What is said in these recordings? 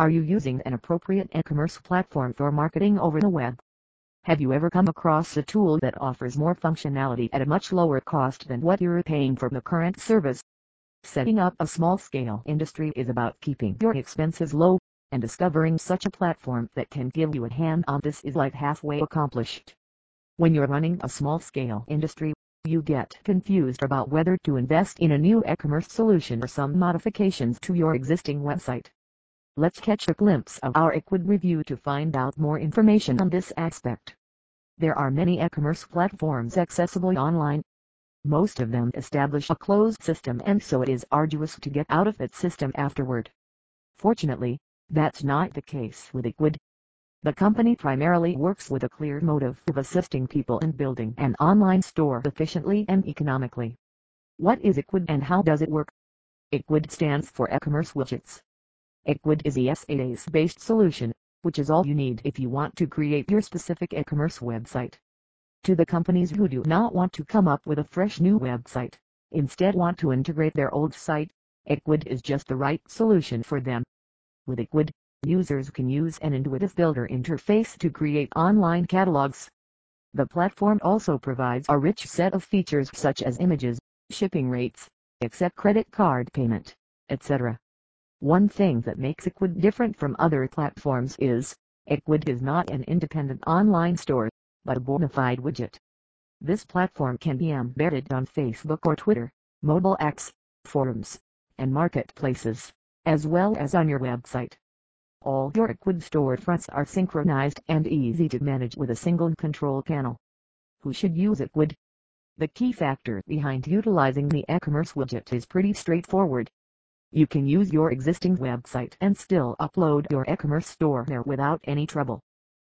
Are you using an appropriate e-commerce platform for marketing over the web? Have you ever come across a tool that offers more functionality at a much lower cost than what you're paying for the current service? Setting up a small-scale industry is about keeping your expenses low, and discovering such a platform that can give you a hand on this is like halfway accomplished. When you're running a small-scale industry, you get confused about whether to invest in a new e-commerce solution or some modifications to your existing website. Let's catch a glimpse of our Ecwid review to find out more information on this aspect. There are many e-commerce platforms accessible online, most of them establish a closed system and so it is arduous to get out of that system afterward. Fortunately, that's not the case with Ecwid. The company primarily works with a clear motive of assisting people in building an online store efficiently and economically. What is Ecwid and how does it work? Ecwid stands for e-commerce widgets. Ecwid is a SaaS-based solution, which is all you need if you want to create your specific e-commerce website to the companies who do not want to come up with a fresh new website, instead want to integrate their old site, Ecwid is just the right solution for them. With Ecwid, users can use an intuitive builder interface to create online catalogs. The platform also provides a rich set of features such as images, shipping rates, accept credit card payment, etc. One thing that makes Ecwid different from other platforms is, Ecwid is not an independent online store but a bona fide widget. This platform can be embedded on Facebook or Twitter, mobile apps, forums, and marketplaces, as well as on your website. All your Ecwid storefronts are synchronized and easy to manage with a single control panel. Who should use Ecwid? The key factor behind utilizing the e-commerce widget is pretty straightforward. You can use your existing website and still upload your e-commerce store there without any trouble.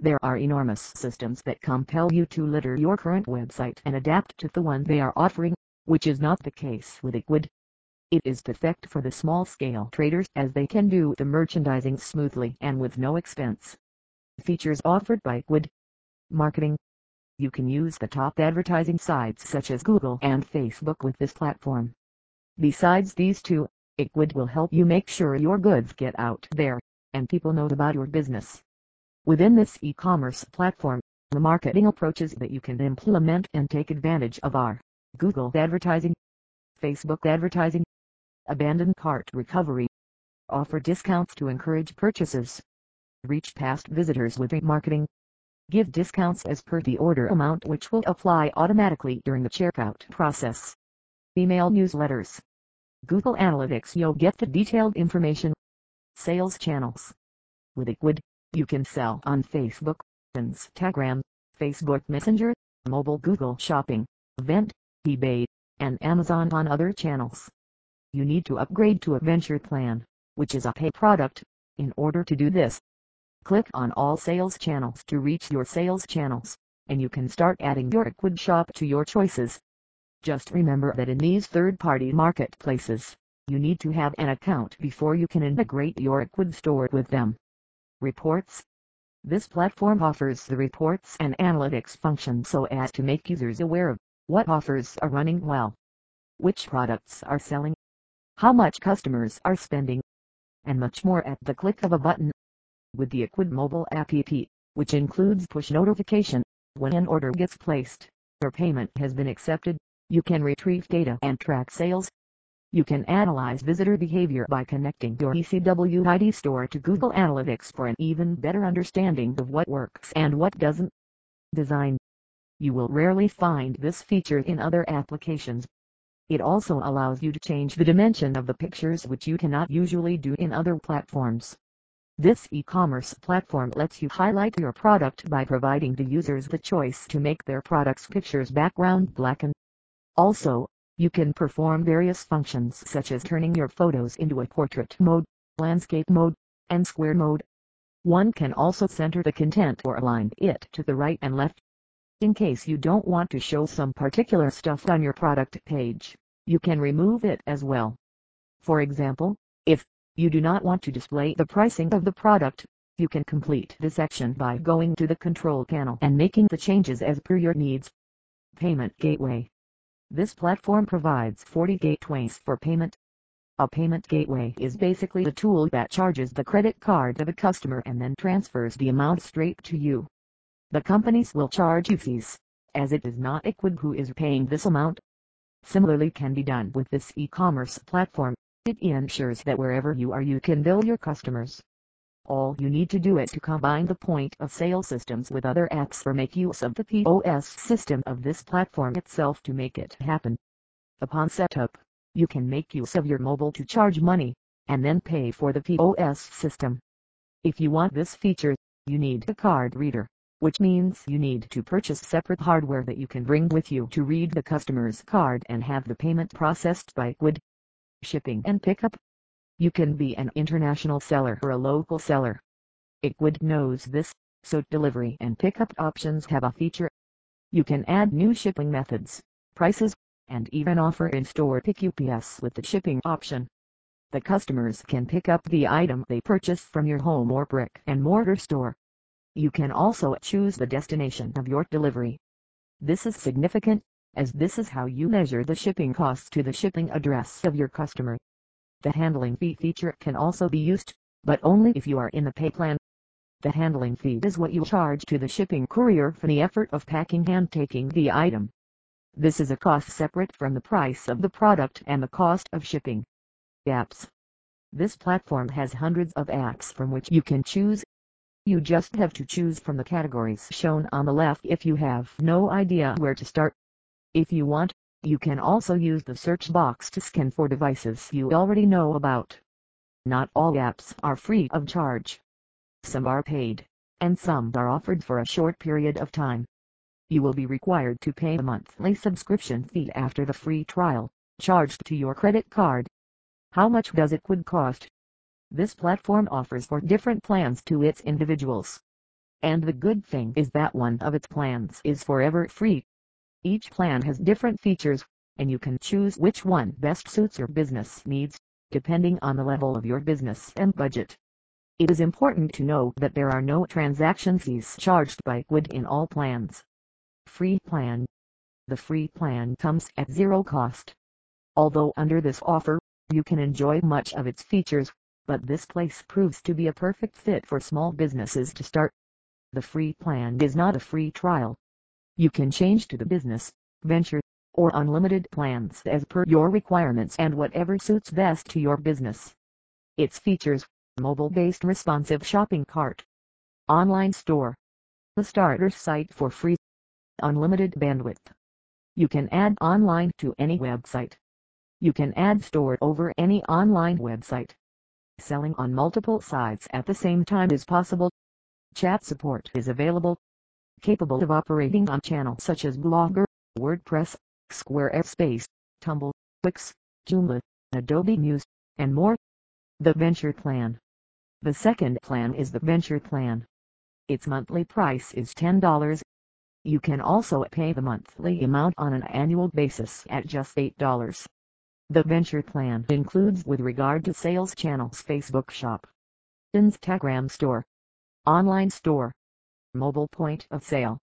There are enormous systems that compel you to litter your current website and adapt to the one they are offering, which is not the case with Ecwid. It is perfect for the small-scale traders as they can do the merchandising smoothly and with no expense. Features offered by Ecwid Marketing You can use the top advertising sites such as Google and Facebook with this platform. Besides these two, Ecwid will help you make sure your goods get out there, and people know about your business. Within this e-commerce platform, the marketing approaches that you can implement and take advantage of are Google advertising, Facebook advertising, abandoned cart recovery, offer discounts to encourage purchases, reach past visitors with remarketing, give discounts as per the order amount which will apply automatically during the checkout process, email newsletters, Google Analytics you'll get the detailed information, sales channels. With Ecwid, you can sell on Facebook, Instagram, Facebook Messenger, mobile Google Shopping, Event, eBay, and Amazon on other channels. You need to upgrade to a Venture Plan, which is a pay product. In order to do this, click on all sales channels to reach your sales channels, and you can start adding your Ecwid shop to your choices. Just remember that in these third-party marketplaces, you need to have an account before you can integrate your Ecwid store with them. Reports This platform offers the reports and analytics function so as to make users aware of what offers are running well, which products are selling, how much customers are spending, and much more at the click of a button. With the Ecwid mobile app, which includes push notification, when an order gets placed, or payment has been accepted, you can retrieve data and track sales, you can analyze visitor behavior by connecting your ECWID store to Google Analytics for an even better understanding of what works and what doesn't. Design You will rarely find this feature in other applications. It also allows you to change the dimension of the pictures which you cannot usually do in other platforms. This e-commerce platform lets you highlight your product by providing the users the choice to make their product's pictures background blacken. Also, you can perform various functions such as turning your photos into a portrait mode, landscape mode, and square mode. One can also center the content or align it to the right and left. In case you don't want to show some particular stuff on your product page, you can remove it as well. For example, if you do not want to display the pricing of the product, you can complete the section by going to the control panel and making the changes as per your needs. Payment Gateway this platform provides 40 gateways for payment. A payment gateway is basically a tool that charges the credit card of a customer and then transfers the amount straight to you. The companies will charge you fees, as it is not Ecwid who is paying this amount. Similarly can be done with this e-commerce platform. It ensures that wherever you are you can bill your customers. All you need to do is to combine the point of sale systems with other apps or make use of the POS system of this platform itself to make it happen. Upon setup, you can make use of your mobile to charge money, and then pay for the POS system. If you want this feature, you need a card reader, which means you need to purchase separate hardware that you can bring with you to read the customer's card and have the payment processed by Ecwid. Shipping and pickup. You can be an international seller or a local seller. Ecwid knows this, so delivery and pickup options have a feature. You can add new shipping methods, prices, and even offer in-store pick UPS with the shipping option. The customers can pick up the item they purchase from your home or brick and mortar store. You can also choose the destination of your delivery. This is significant, as this is how you measure the shipping costs to the shipping address of your customer. The handling fee feature can also be used, but only if you are in the pay plan. The handling fee is what you charge to the shipping courier for the effort of packing and taking the item. This is a cost separate from the price of the product and the cost of shipping. Apps. This platform has hundreds of apps from which you can choose. You just have to choose from the categories shown on the left if you have no idea where to start. If you want, you can also use the search box to scan for devices you already know about. Not all apps are free of charge. Some are paid, and some are offered for a short period of time you will be required to pay a monthly subscription fee after the free trial, charged to your credit card. How much does it would cost? This platform offers four different plans to its individuals. And the good thing is that one of its plans is forever free. Each plan has different features, and you can choose which one best suits your business needs, depending on the level of your business and budget. It is important to know that there are no transaction fees charged by Ecwid in all plans. Free plan. The free plan comes at zero cost. Although under this offer, you can enjoy much of its features, but this place proves to be a perfect fit for small businesses to start. The free plan is not a free trial. You can change to the business, venture, or unlimited plans as per your requirements and whatever suits best to your business. Its features, mobile-based responsive shopping cart, online store, the starter site for free unlimited bandwidth. You can add online to any website. You can add store over any online website. Selling on multiple sites at the same time is possible. Chat support is available. Capable of operating on channels such as Blogger, WordPress, Squarespace, Tumblr, Wix, Joomla, Adobe Muse, and more. The Venture Plan The second plan is the Venture Plan. Its monthly price is $10 you can also pay the monthly amount on an annual basis at just $8. The venture plan includes with regard to sales channels Facebook Shop, Instagram Store, Online Store, Mobile Point of Sale.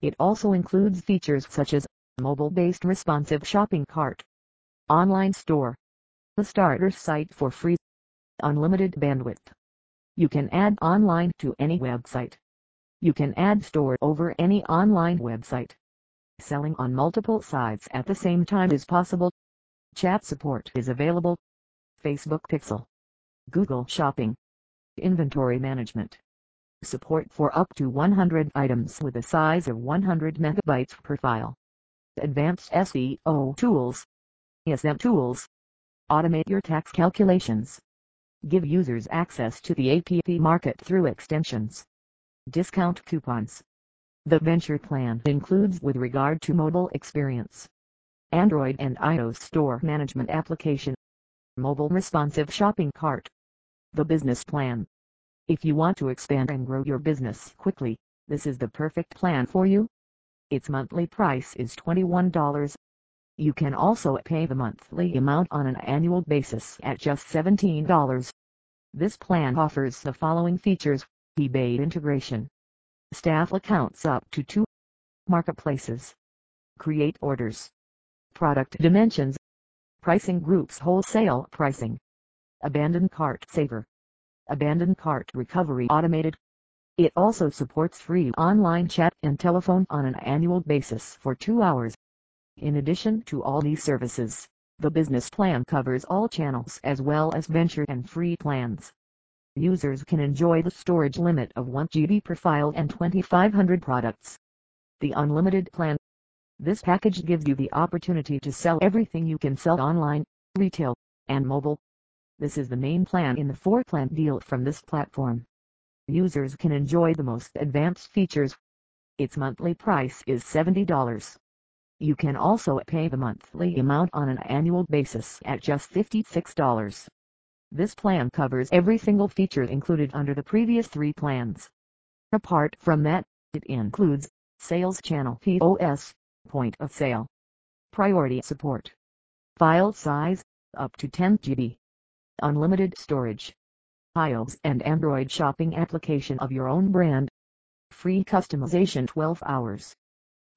It also includes features such as mobile-based responsive shopping cart, online store, the starter site for free, unlimited bandwidth. You can add online to any website. You can add store over any online website. Selling on multiple sites at the same time is possible. Chat support is available. Facebook Pixel. Google Shopping. Inventory management. Support for up to 100 items with a size of 100 megabytes per file. Advanced SEO tools. SEM tools. Automate your tax calculations. Give users access to the app market through extensions. Discount coupons. The venture plan includes with regard to mobile experience. Android and iOS store management application. Mobile responsive shopping cart. The business plan. If you want to expand and grow your business quickly, this is the perfect plan for you. Its monthly price is $21. You can also pay the monthly amount on an annual basis at just $17. This plan offers the following features eBay integration. Staff accounts up to two marketplaces. Create orders. Product dimensions. Pricing Group's wholesale pricing. Abandoned Cart Saver. Abandoned Cart Recovery Automated. It also supports free online chat and telephone on an annual basis for two hours. In addition to all these services, the business plan covers all channels as well as venture and free plans. Users can enjoy the storage limit of 1 GB per file and 2500 products. The unlimited plan. This package gives you the opportunity to sell everything you can sell online, retail, and mobile. This is the main plan in the 4-plan deal from this platform. Users can enjoy the most advanced features. Its monthly price is $70. You can also pay the monthly amount on an annual basis at just $56. This plan covers every single feature included under the previous three plans. Apart from that, it includes Sales Channel POS, Point of Sale, Priority Support, File Size, up to 10 GB, Unlimited Storage, iOS and Android shopping application of your own brand, Free customization 12 hours.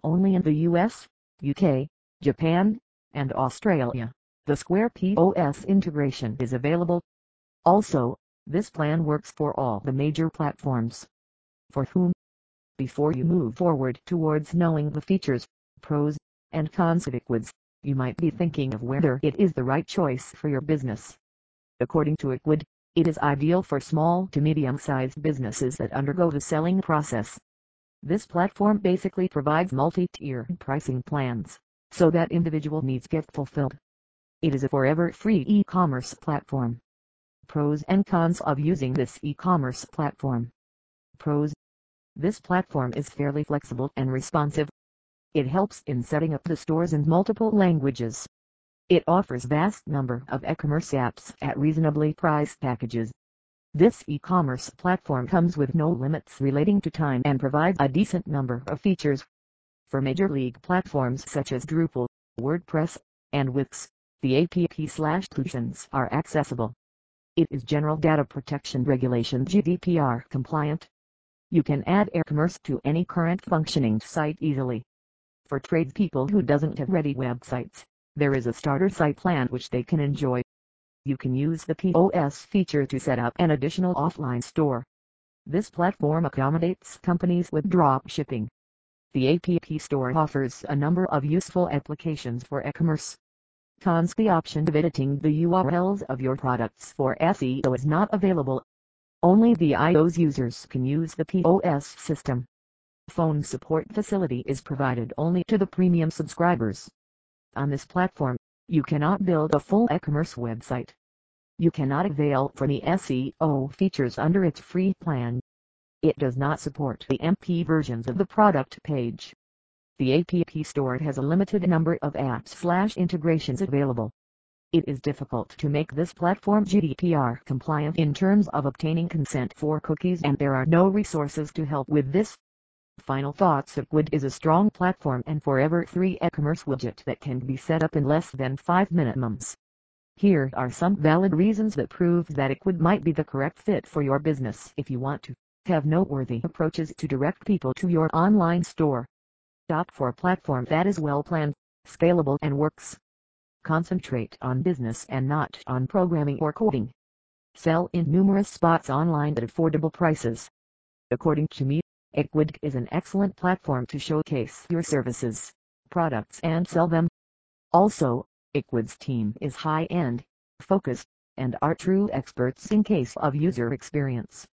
Only in the US, UK, Japan, and Australia. The Square POS integration is available. Also, this plan works for all the major platforms. For whom? Before you move forward towards knowing the features, pros, and cons of Ecwid, you might be thinking of whether it is the right choice for your business. According to Ecwid, it is ideal for small to medium-sized businesses that undergo the selling process. This platform basically provides multi-tier pricing plans, so that individual needs get fulfilled. It is a forever free e-commerce platform. Pros and cons of using this e-commerce platform. Pros. This platform is fairly flexible and responsive. It helps in setting up the stores in multiple languages. It offers vast number of e-commerce apps at reasonably priced packages. This e-commerce platform comes with no limits relating to time and provides a decent number of features. For major league platforms such as Drupal, WordPress, and Wix, the APP slash solutions are accessible. It is General Data Protection Regulation GDPR compliant. You can add e-commerce to any current functioning site easily. For tradespeople who doesn't have ready websites, there is a starter site plan which they can enjoy. You can use the POS feature to set up an additional offline store. This platform accommodates companies with drop shipping. The APP store offers a number of useful applications for e-commerce. Cons The option of editing the URLs of your products for SEO is not available. Only the iOS users can use the POS system. Phone support facility is provided only to the premium subscribers. On this platform, you cannot build a full e-commerce website. You cannot avail from the SEO features under its free plan. It does not support the MP versions of the product page. The APP store has a limited number of apps slash integrations available. It is difficult to make this platform GDPR compliant in terms of obtaining consent for cookies and there are no resources to help with this. Final Thoughts Ecwid is a strong platform and Forever 3 e-commerce widget that can be set up in less than 5 minutes. Here are some valid reasons that prove that Ecwid might be the correct fit for your business if you want to have noteworthy approaches to direct people to your online store. Opt for a platform that is well planned, scalable and works. Concentrate on business and not on programming or coding. Sell in numerous spots online at affordable prices. According to me, Ecwid is an excellent platform to showcase your services, products and sell them. Also, Ecwid's team is high-end, focused, and are true experts in case of user experience.